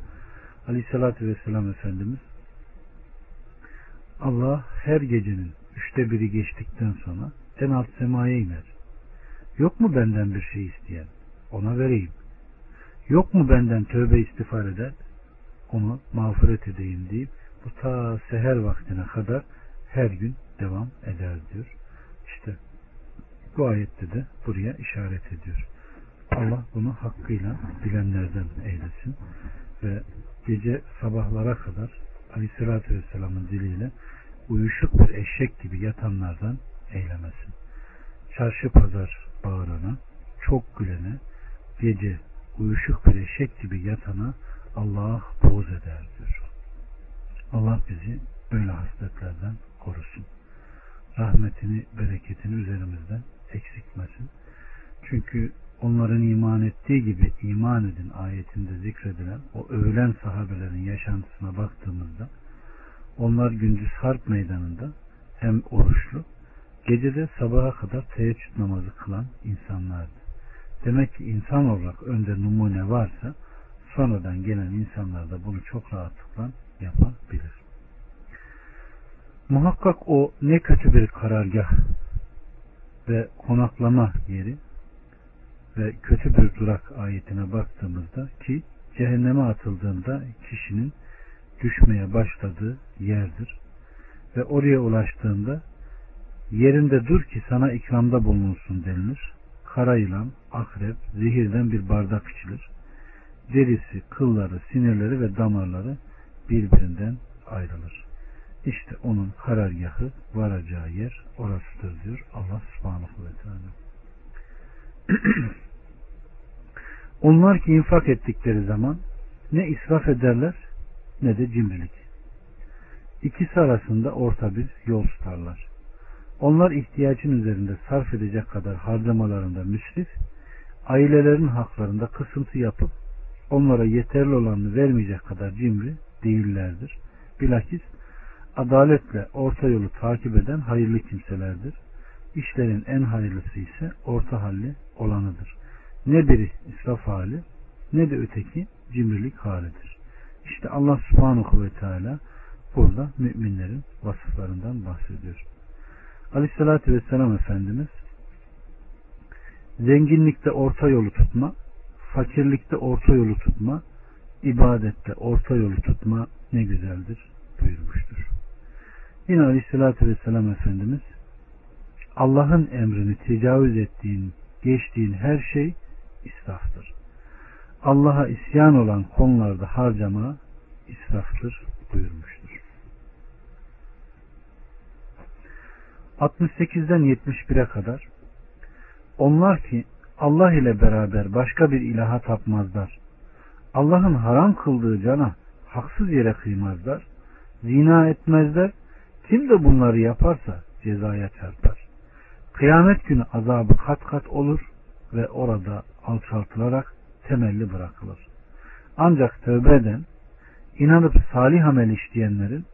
Aleyhisselatü Vesselam Efendimiz Allah her gecenin üçte biri geçtikten sonra en alt semaya iner. Yok mu benden bir şey isteyen? Ona vereyim. Yok mu benden tövbe istiğfar eden? Onu mağfiret edeyim deyip bu ta seher vaktine kadar her gün devam eder diyor. İşte bu ayette de buraya işaret ediyor. Allah bunu hakkıyla bilenlerden eylesin ve gece sabahlara kadar Aleyhisselatü Vesselam'ın diliyle uyuşuk bir eşek gibi yatanlardan eylemesin. Çarşı pazar bağırana, çok gülene, gece uyuşuk bir eşek gibi yatana Allah boğuz eder diyor. Allah bizi böyle hasletlerden korusun. Rahmetini, bereketini üzerimizden eksiltmesin. Çünkü onların iman ettiği gibi iman edin ayetinde zikredilen o övülen sahabelerin yaşantısına baktığımızda onlar gündüz harp meydanında hem oruçlu gecede sabaha kadar teheccüd namazı kılan insanlardı. Demek ki insan olarak önde numune varsa sonradan gelen insanlar da bunu çok rahatlıkla yapabilir. Muhakkak o ne kötü bir karargah ve konaklama yeri ve kötü bir durak ayetine baktığımızda ki cehenneme atıldığında kişinin düşmeye başladığı yerdir. Ve oraya ulaştığında yerinde dur ki sana ikramda bulunsun denilir. Kara yılan, akrep, zehirden bir bardak içilir. Derisi, kılları, sinirleri ve damarları birbirinden ayrılır. İşte onun karargahı varacağı yer orasıdır diyor Allah subhanahu ve teala. Onlar ki infak ettikleri zaman ne israf ederler ne de cimrilik. İkisi arasında orta bir yol tutarlar. Onlar ihtiyacın üzerinde sarf edecek kadar harcamalarında müsrif, ailelerin haklarında kısıntı yapıp onlara yeterli olanını vermeyecek kadar cimri değillerdir. Bilakis adaletle orta yolu takip eden hayırlı kimselerdir. İşlerin en hayırlısı ise orta halli olanıdır. Ne biri israf hali ne de öteki cimrilik halidir. İşte Allah subhanahu ve teala burada müminlerin vasıflarından bahsediyor. Aleyhissalatü vesselam Efendimiz zenginlikte orta yolu tutma, fakirlikte orta yolu tutma, ibadette orta yolu tutma ne güzeldir buyurmuştur. Yine Aleyhisselatü Vesselam Efendimiz Allah'ın emrini tecavüz ettiğin, geçtiğin her şey israftır. Allah'a isyan olan konularda harcama israftır buyurmuştur. 68'den 71'e kadar onlar ki Allah ile beraber başka bir ilaha tapmazlar. Allah'ın haram kıldığı cana haksız yere kıymazlar. Zina etmezler. Kim de bunları yaparsa cezaya çarpar. Kıyamet günü azabı kat kat olur ve orada alçaltılarak temelli bırakılır. Ancak tövbe eden, inanıp salih amel işleyenlerin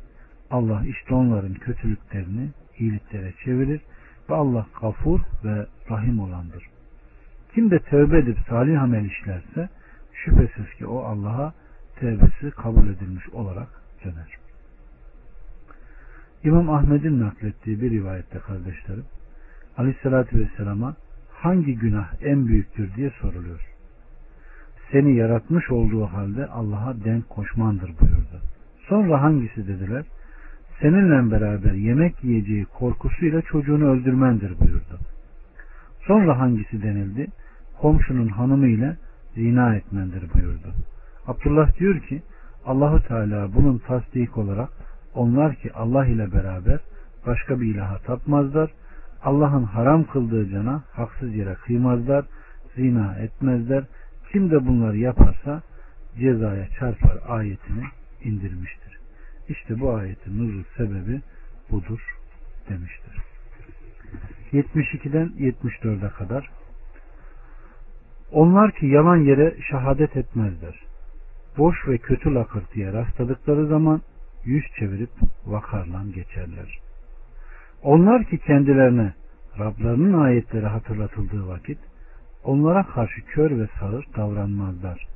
Allah işte onların kötülüklerini iyiliklere çevirir ve Allah kafur ve rahim olandır. Kim de tövbe edip salih amel işlerse şüphesiz ki o Allah'a tevbesi kabul edilmiş olarak döner. İmam Ahmet'in naklettiği bir rivayette kardeşlerim Aleyhisselatü Vesselam'a hangi günah en büyüktür diye soruluyor. Seni yaratmış olduğu halde Allah'a denk koşmandır buyurdu. Sonra hangisi dediler? Seninle beraber yemek yiyeceği korkusuyla çocuğunu öldürmendir buyurdu. Sonra hangisi denildi? Komşunun hanımı ile zina etmendir buyurdu. Abdullah diyor ki Allahu Teala bunun tasdik olarak onlar ki Allah ile beraber başka bir ilaha tapmazlar. Allah'ın haram kıldığı cana haksız yere kıymazlar, zina etmezler. Kim de bunları yaparsa cezaya çarpar ayetini indirmiştir. İşte bu ayetin nuzul sebebi budur demiştir. 72'den 74'e kadar onlar ki yalan yere şehadet etmezler. Boş ve kötü lakırtıya rastladıkları zaman yüz çevirip vakarla geçerler. Onlar ki kendilerine Rablarının ayetleri hatırlatıldığı vakit onlara karşı kör ve sağır davranmazlar.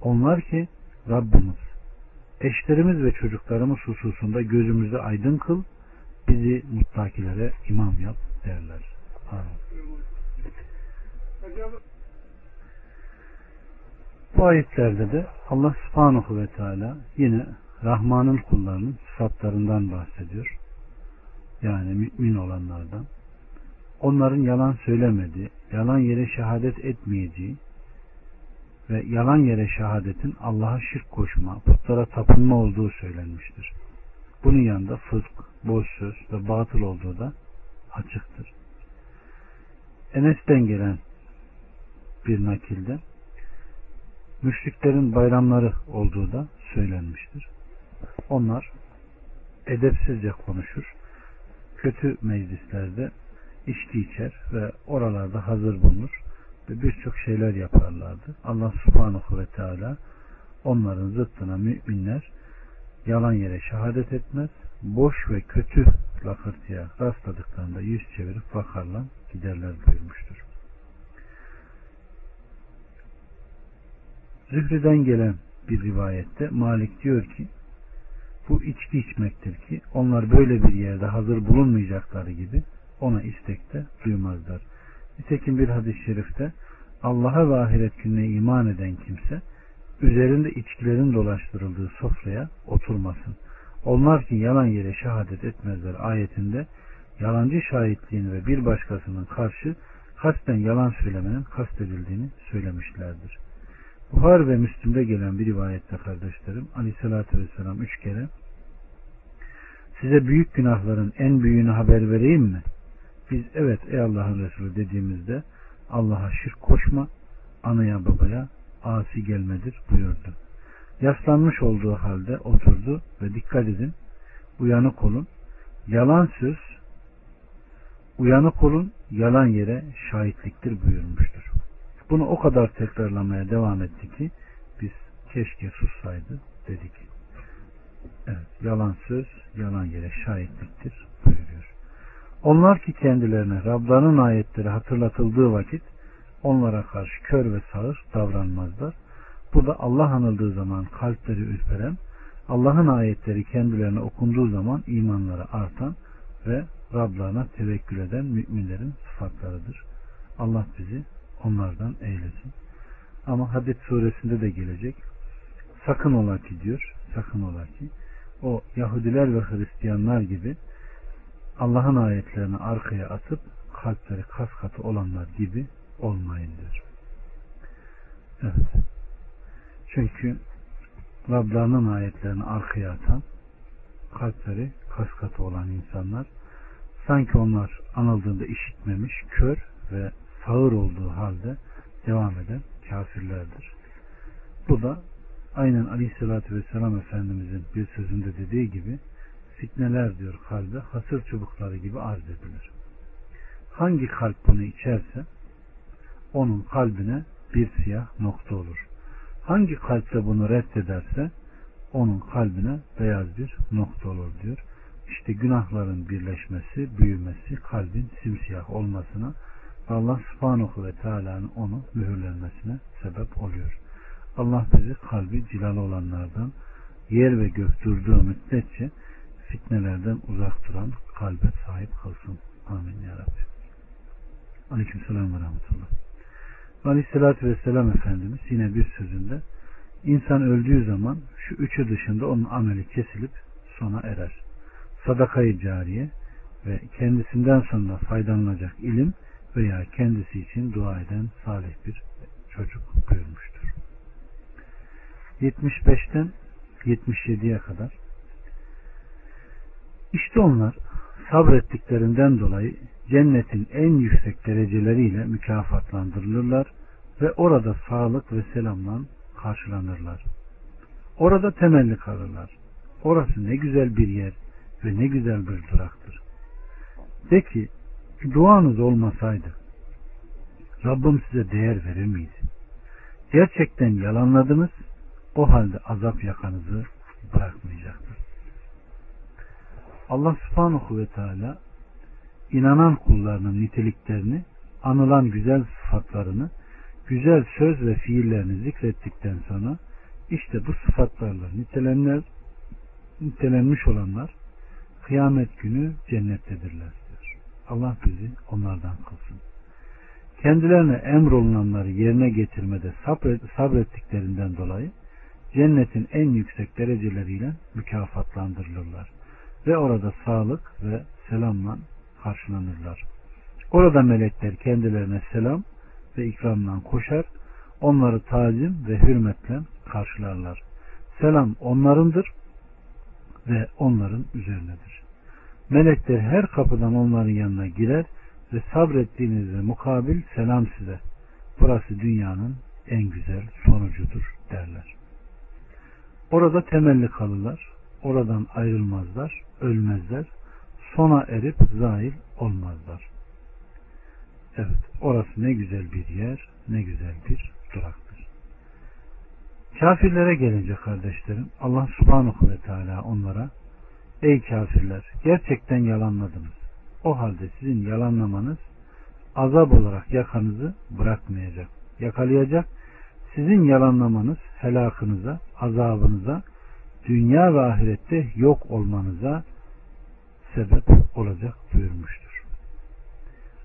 Onlar ki Rabbimiz eşlerimiz ve çocuklarımız hususunda gözümüzü aydın kıl, bizi muttakilere imam yap derler. Amin. Bu ayetlerde de Allah subhanahu ve teala yine Rahman'ın kullarının sıfatlarından bahsediyor. Yani mümin olanlardan. Onların yalan söylemediği, yalan yere şehadet etmeyeceği ve yalan yere şehadetin Allah'a şirk koşma, putlara tapınma olduğu söylenmiştir. Bunun yanında fısk, boş söz ve batıl olduğu da açıktır. Enes'ten gelen bir nakilde müşriklerin bayramları olduğu da söylenmiştir. Onlar edepsizce konuşur, kötü meclislerde içki içer ve oralarda hazır bulunur ve birçok şeyler yaparlardı. Allah subhanahu ve teala onların zıttına müminler yalan yere şehadet etmez, boş ve kötü lakırtıya rastladıklarında yüz çevirip bakarlar giderler buyurmuştur. Zühri'den gelen bir rivayette Malik diyor ki bu içki içmektir ki onlar böyle bir yerde hazır bulunmayacakları gibi ona istekte duymazlar. Nitekim bir hadis-i şerifte Allah'a ve ahiret gününe iman eden kimse üzerinde içkilerin dolaştırıldığı sofraya oturmasın. Onlar ki yalan yere şehadet etmezler ayetinde yalancı şahitliğin ve bir başkasının karşı kasten yalan söylemenin kastedildiğini söylemişlerdir. Buhar ve Müslüm'de gelen bir rivayette kardeşlerim Aleyhisselatü Vesselam üç kere size büyük günahların en büyüğünü haber vereyim mi? Biz evet ey Allah'ın Resulü dediğimizde Allah'a şirk koşma, anaya babaya asi gelmedir buyurdu. Yaslanmış olduğu halde oturdu ve dikkat edin uyanık olun. Yalan söz uyanık olun yalan yere şahitliktir buyurmuştur. Bunu o kadar tekrarlamaya devam etti ki biz keşke sussaydı dedik. Evet, yalan söz, yalan yere şahitliktir. Onlar ki kendilerine Rablarının ayetleri hatırlatıldığı vakit onlara karşı kör ve sağır davranmazlar. Bu da Allah anıldığı zaman kalpleri ürperen, Allah'ın ayetleri kendilerine okunduğu zaman imanları artan ve Rablarına tevekkül eden müminlerin sıfatlarıdır. Allah bizi onlardan eylesin. Ama Hadid suresinde de gelecek. sakın ola ki diyor sakın ola ki o Yahudiler ve Hristiyanlar gibi Allah'ın ayetlerini arkaya atıp kalpleri kas katı olanlar gibi olmayın diyor. Evet. Çünkü Rablarının ayetlerini arkaya atan kalpleri kas katı olan insanlar sanki onlar anıldığında işitmemiş, kör ve sağır olduğu halde devam eden kafirlerdir. Bu da aynen Aleyhisselatü Vesselam Efendimizin bir sözünde dediği gibi fitneler diyor kalbe hasır çubukları gibi arz edilir. Hangi kalp bunu içerse onun kalbine bir siyah nokta olur. Hangi kalpte bunu reddederse onun kalbine beyaz bir nokta olur diyor. İşte günahların birleşmesi, büyümesi, kalbin simsiyah olmasına Allah subhanahu ve teala'nın onu mühürlenmesine sebep oluyor. Allah bizi kalbi cilalı olanlardan yer ve gök durduğu müddetçe fitnelerden uzak duran kalbe sahip kılsın. Amin ya Rabbi. Aleyküm selam ve rahmetullah. Aleyhissalatü vesselam Efendimiz yine bir sözünde insan öldüğü zaman şu üçü dışında onun ameli kesilip sona erer. Sadakayı cariye ve kendisinden sonra faydalanacak ilim veya kendisi için dua eden salih bir çocuk buyurmuştur. 75'ten 77'ye kadar işte onlar sabrettiklerinden dolayı cennetin en yüksek dereceleriyle mükafatlandırılırlar ve orada sağlık ve selamla karşılanırlar. Orada temelli kalırlar. Orası ne güzel bir yer ve ne güzel bir duraktır. De ki duanız olmasaydı Rabbim size değer verir miydi? Gerçekten yalanladınız o halde azap yakanızı bırakmayacaktır. Allah subhanahu ve teala inanan kullarının niteliklerini, anılan güzel sıfatlarını, güzel söz ve fiillerini zikrettikten sonra işte bu sıfatlarla nitelenler, nitelenmiş olanlar kıyamet günü cennettedirler diyor. Allah bizi onlardan kılsın. Kendilerine emrolunanları yerine getirmede sabrettiklerinden dolayı cennetin en yüksek dereceleriyle mükafatlandırılırlar. Ve orada sağlık ve selamla karşılanırlar. Orada melekler kendilerine selam ve ikramla koşar, onları tazim ve hürmetle karşılarlar. Selam onlarındır ve onların üzerinedir. Melekler her kapıdan onların yanına girer ve sabrettiğinizde mukabil selam size. Burası dünyanın en güzel sonucudur derler. Orada temelli kalırlar. Oradan ayrılmazlar, ölmezler. Sona erip zahil olmazlar. Evet, orası ne güzel bir yer, ne güzel bir duraktır. Kafirlere gelince kardeşlerim, Allah subhanahu ve teala onlara, ey kafirler, gerçekten yalanladınız. O halde sizin yalanlamanız azap olarak yakanızı bırakmayacak, yakalayacak sizin yalanlamanız helakınıza, azabınıza, dünya ve ahirette yok olmanıza sebep olacak buyurmuştur.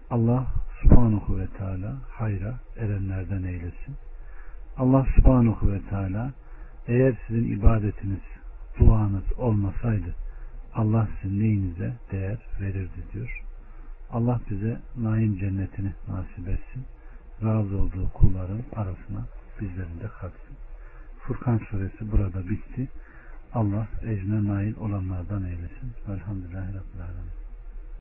Allah subhanahu ve teala hayra erenlerden eylesin. Allah subhanahu ve teala eğer sizin ibadetiniz, duanız olmasaydı Allah sizin neyinize değer verirdi diyor. Allah bize naim cennetini nasip etsin. Razı olduğu kulların arasına bizlerin de kalsın. Furkan suresi burada bitti. Allah ecrine nail olanlardan eylesin. Velhamdülillahi Rabbil Alemin.